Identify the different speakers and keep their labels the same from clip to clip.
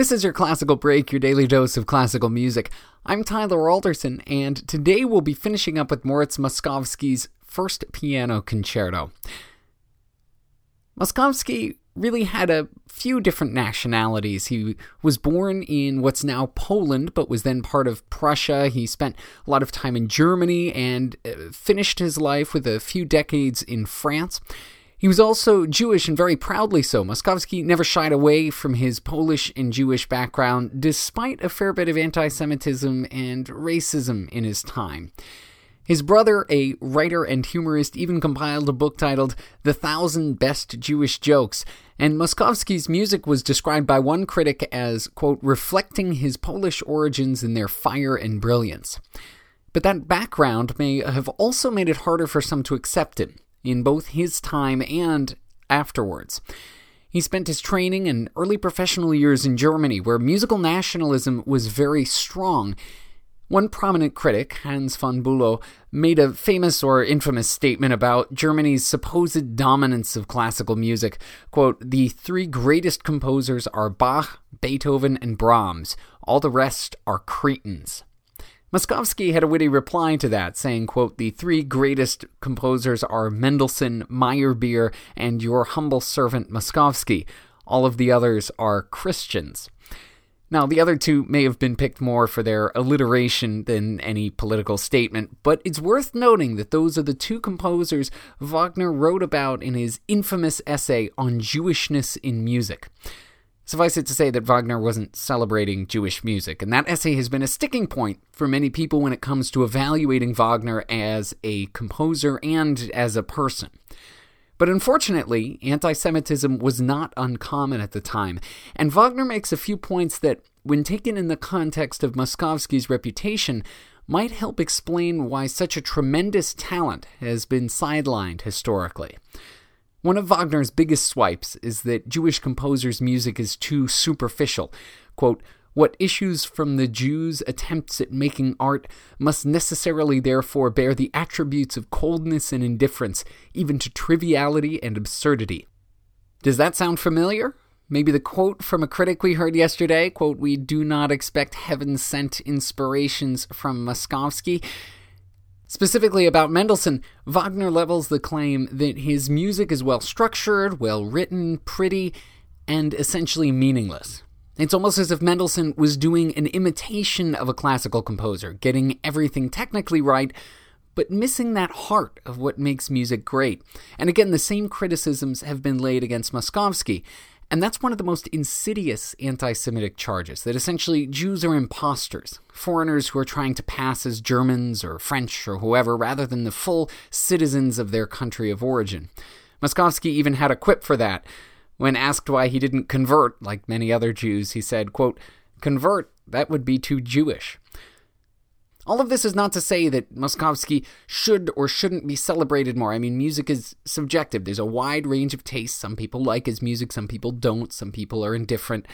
Speaker 1: This is your classical break, your daily dose of classical music. I'm Tyler Alderson, and today we'll be finishing up with Moritz Moszkowski's first piano concerto. Moszkowski really had a few different nationalities. He was born in what's now Poland, but was then part of Prussia. He spent a lot of time in Germany and uh, finished his life with a few decades in France. He was also Jewish and very proudly so. Moszkowski never shied away from his Polish and Jewish background, despite a fair bit of anti Semitism and racism in his time. His brother, a writer and humorist, even compiled a book titled The Thousand Best Jewish Jokes, and Moszkowski's music was described by one critic as, quote, reflecting his Polish origins in their fire and brilliance. But that background may have also made it harder for some to accept him in both his time and afterwards. He spent his training and early professional years in Germany, where musical nationalism was very strong. One prominent critic, Hans von Bülow, made a famous or infamous statement about Germany's supposed dominance of classical music. Quote, The three greatest composers are Bach, Beethoven, and Brahms. All the rest are cretins. Moszkowski had a witty reply to that, saying, quote, The three greatest composers are Mendelssohn, Meyerbeer, and your humble servant Moszkowski. All of the others are Christians. Now, the other two may have been picked more for their alliteration than any political statement, but it's worth noting that those are the two composers Wagner wrote about in his infamous essay on Jewishness in music. Suffice it to say that Wagner wasn't celebrating Jewish music, and that essay has been a sticking point for many people when it comes to evaluating Wagner as a composer and as a person. But unfortunately, anti Semitism was not uncommon at the time, and Wagner makes a few points that, when taken in the context of Moszkowski's reputation, might help explain why such a tremendous talent has been sidelined historically. One of Wagner's biggest swipes is that Jewish composers' music is too superficial. Quote, what issues from the Jews' attempts at making art must necessarily therefore bear the attributes of coldness and indifference, even to triviality and absurdity. Does that sound familiar? Maybe the quote from a critic we heard yesterday, quote, we do not expect heaven sent inspirations from Moszkowski. Specifically about Mendelssohn, Wagner levels the claim that his music is well structured, well written, pretty, and essentially meaningless. It's almost as if Mendelssohn was doing an imitation of a classical composer, getting everything technically right, but missing that heart of what makes music great. And again, the same criticisms have been laid against Moszkowski, and that's one of the most insidious anti Semitic charges that essentially Jews are imposters, foreigners who are trying to pass as Germans or French or whoever rather than the full citizens of their country of origin. Moszkowski even had a quip for that. When asked why he didn't convert like many other Jews, he said, quote, Convert, that would be too Jewish. All of this is not to say that Moszkowski should or shouldn't be celebrated more. I mean, music is subjective. There's a wide range of tastes. Some people like his music, some people don't, some people are indifferent.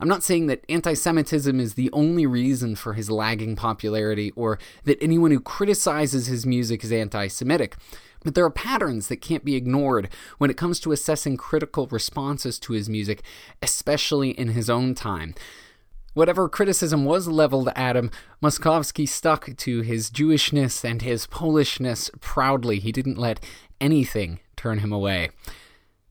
Speaker 1: I'm not saying that anti Semitism is the only reason for his lagging popularity or that anyone who criticizes his music is anti Semitic. But there are patterns that can't be ignored when it comes to assessing critical responses to his music, especially in his own time. Whatever criticism was leveled at him, Moszkowski stuck to his Jewishness and his Polishness proudly. He didn't let anything turn him away.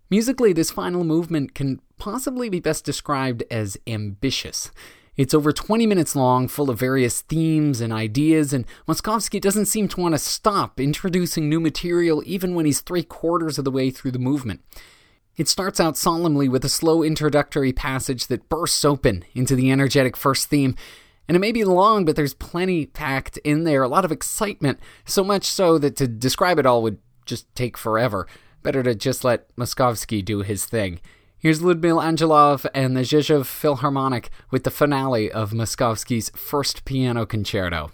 Speaker 1: Musically, this final movement can possibly be best described as ambitious. It's over 20 minutes long, full of various themes and ideas, and Moszkowski doesn't seem to want to stop introducing new material even when he's three quarters of the way through the movement. It starts out solemnly with a slow introductory passage that bursts open into the energetic first theme. And it may be long, but there's plenty packed in there, a lot of excitement, so much so that to describe it all would just take forever. Better to just let Moszkowski do his thing. Here's Ludmil Angelov and the Rzeszów Philharmonic with the finale of Moszkowski's first piano concerto.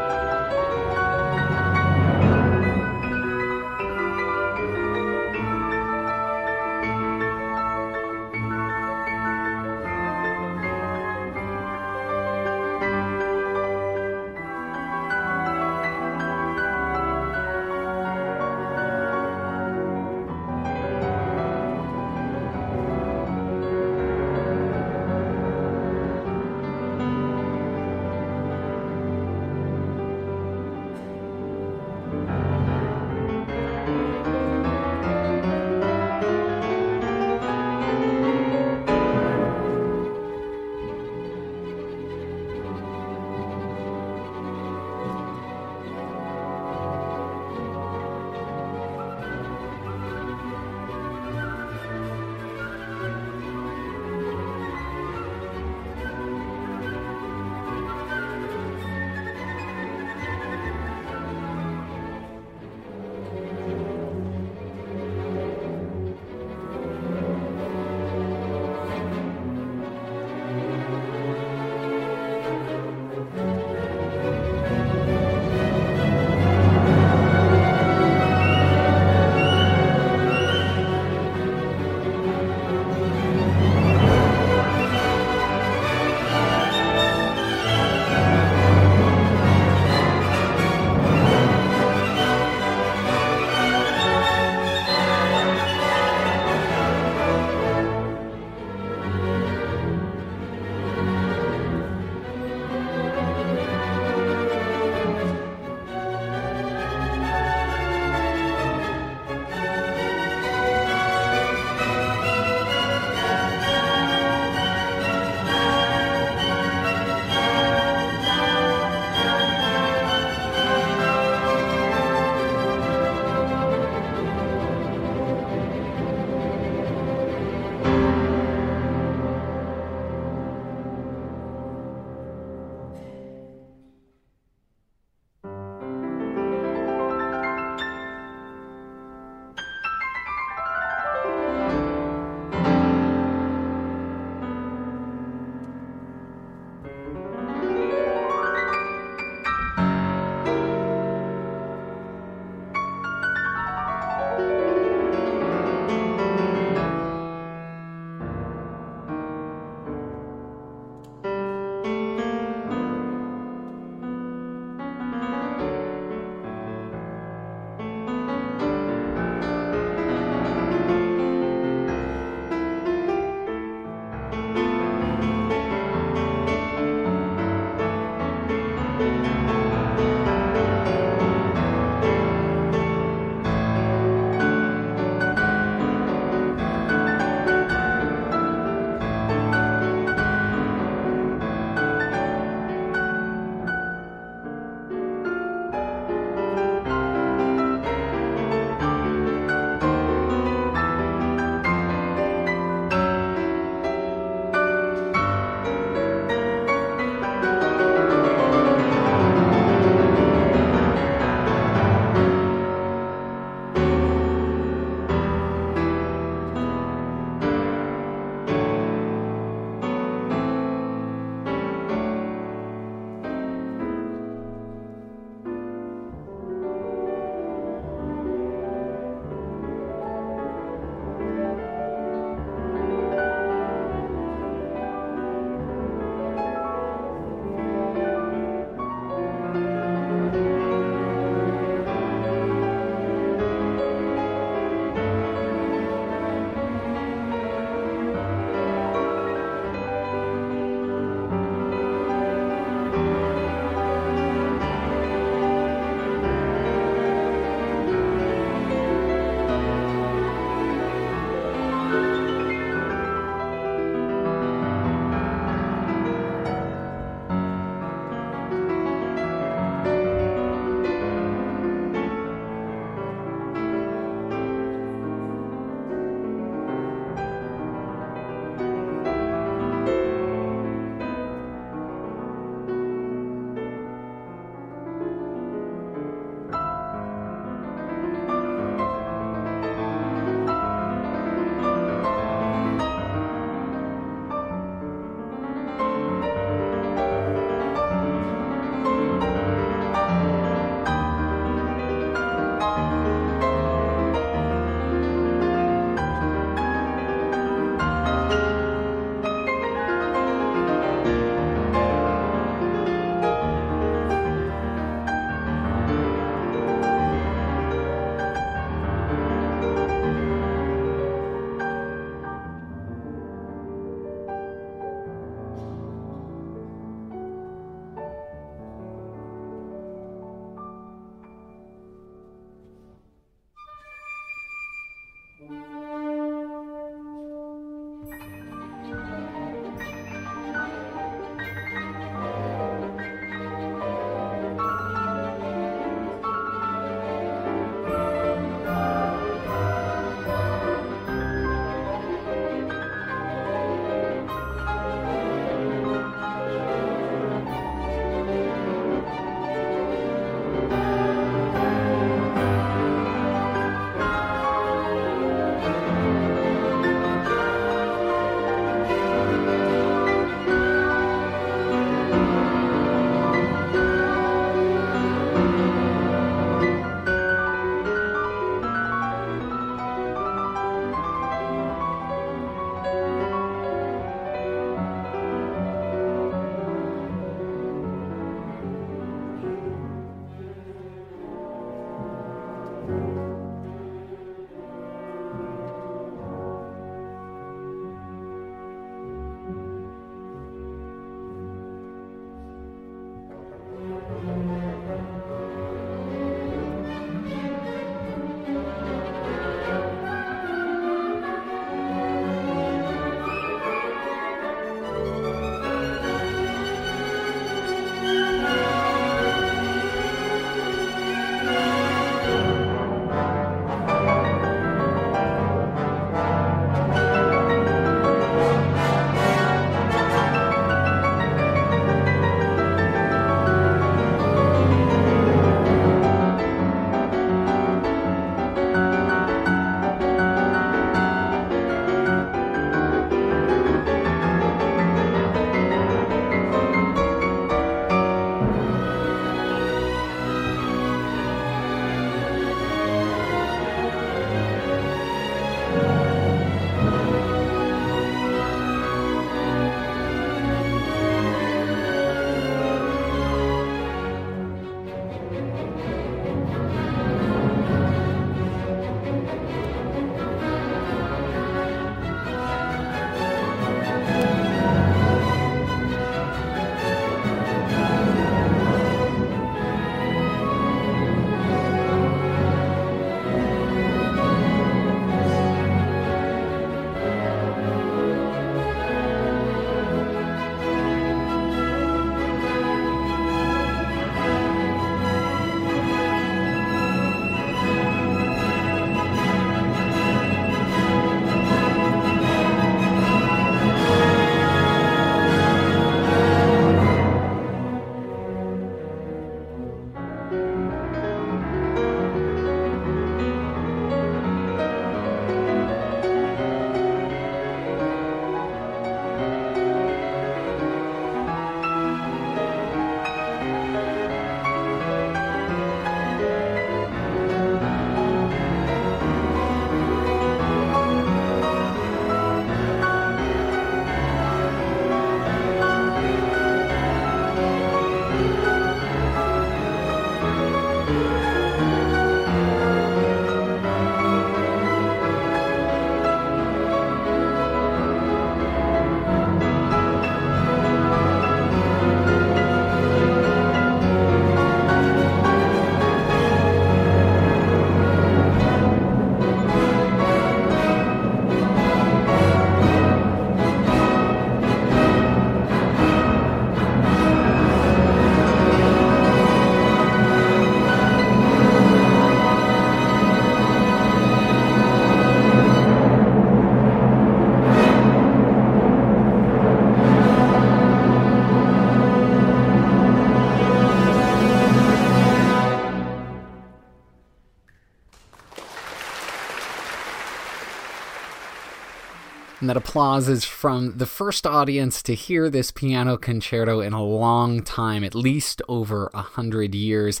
Speaker 1: And that applause is from the first audience to hear this piano concerto in a long time, at least over a hundred years.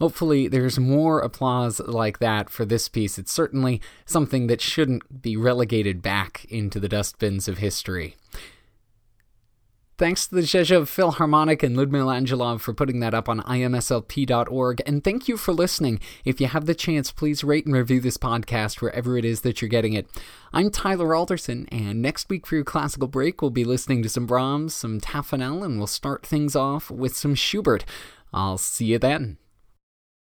Speaker 1: Hopefully, there's more applause like that for this piece. It's certainly something that shouldn't be relegated back into the dustbins of history. Thanks to the Rzeszów Philharmonic and Ludmila Angelov for putting that up on imslp.org. And thank you for listening. If you have the chance, please rate and review this podcast wherever it is that you're getting it. I'm Tyler Alderson, and next week for your classical break, we'll be listening to some Brahms, some Taffanel, and we'll start things off with some Schubert. I'll see you then.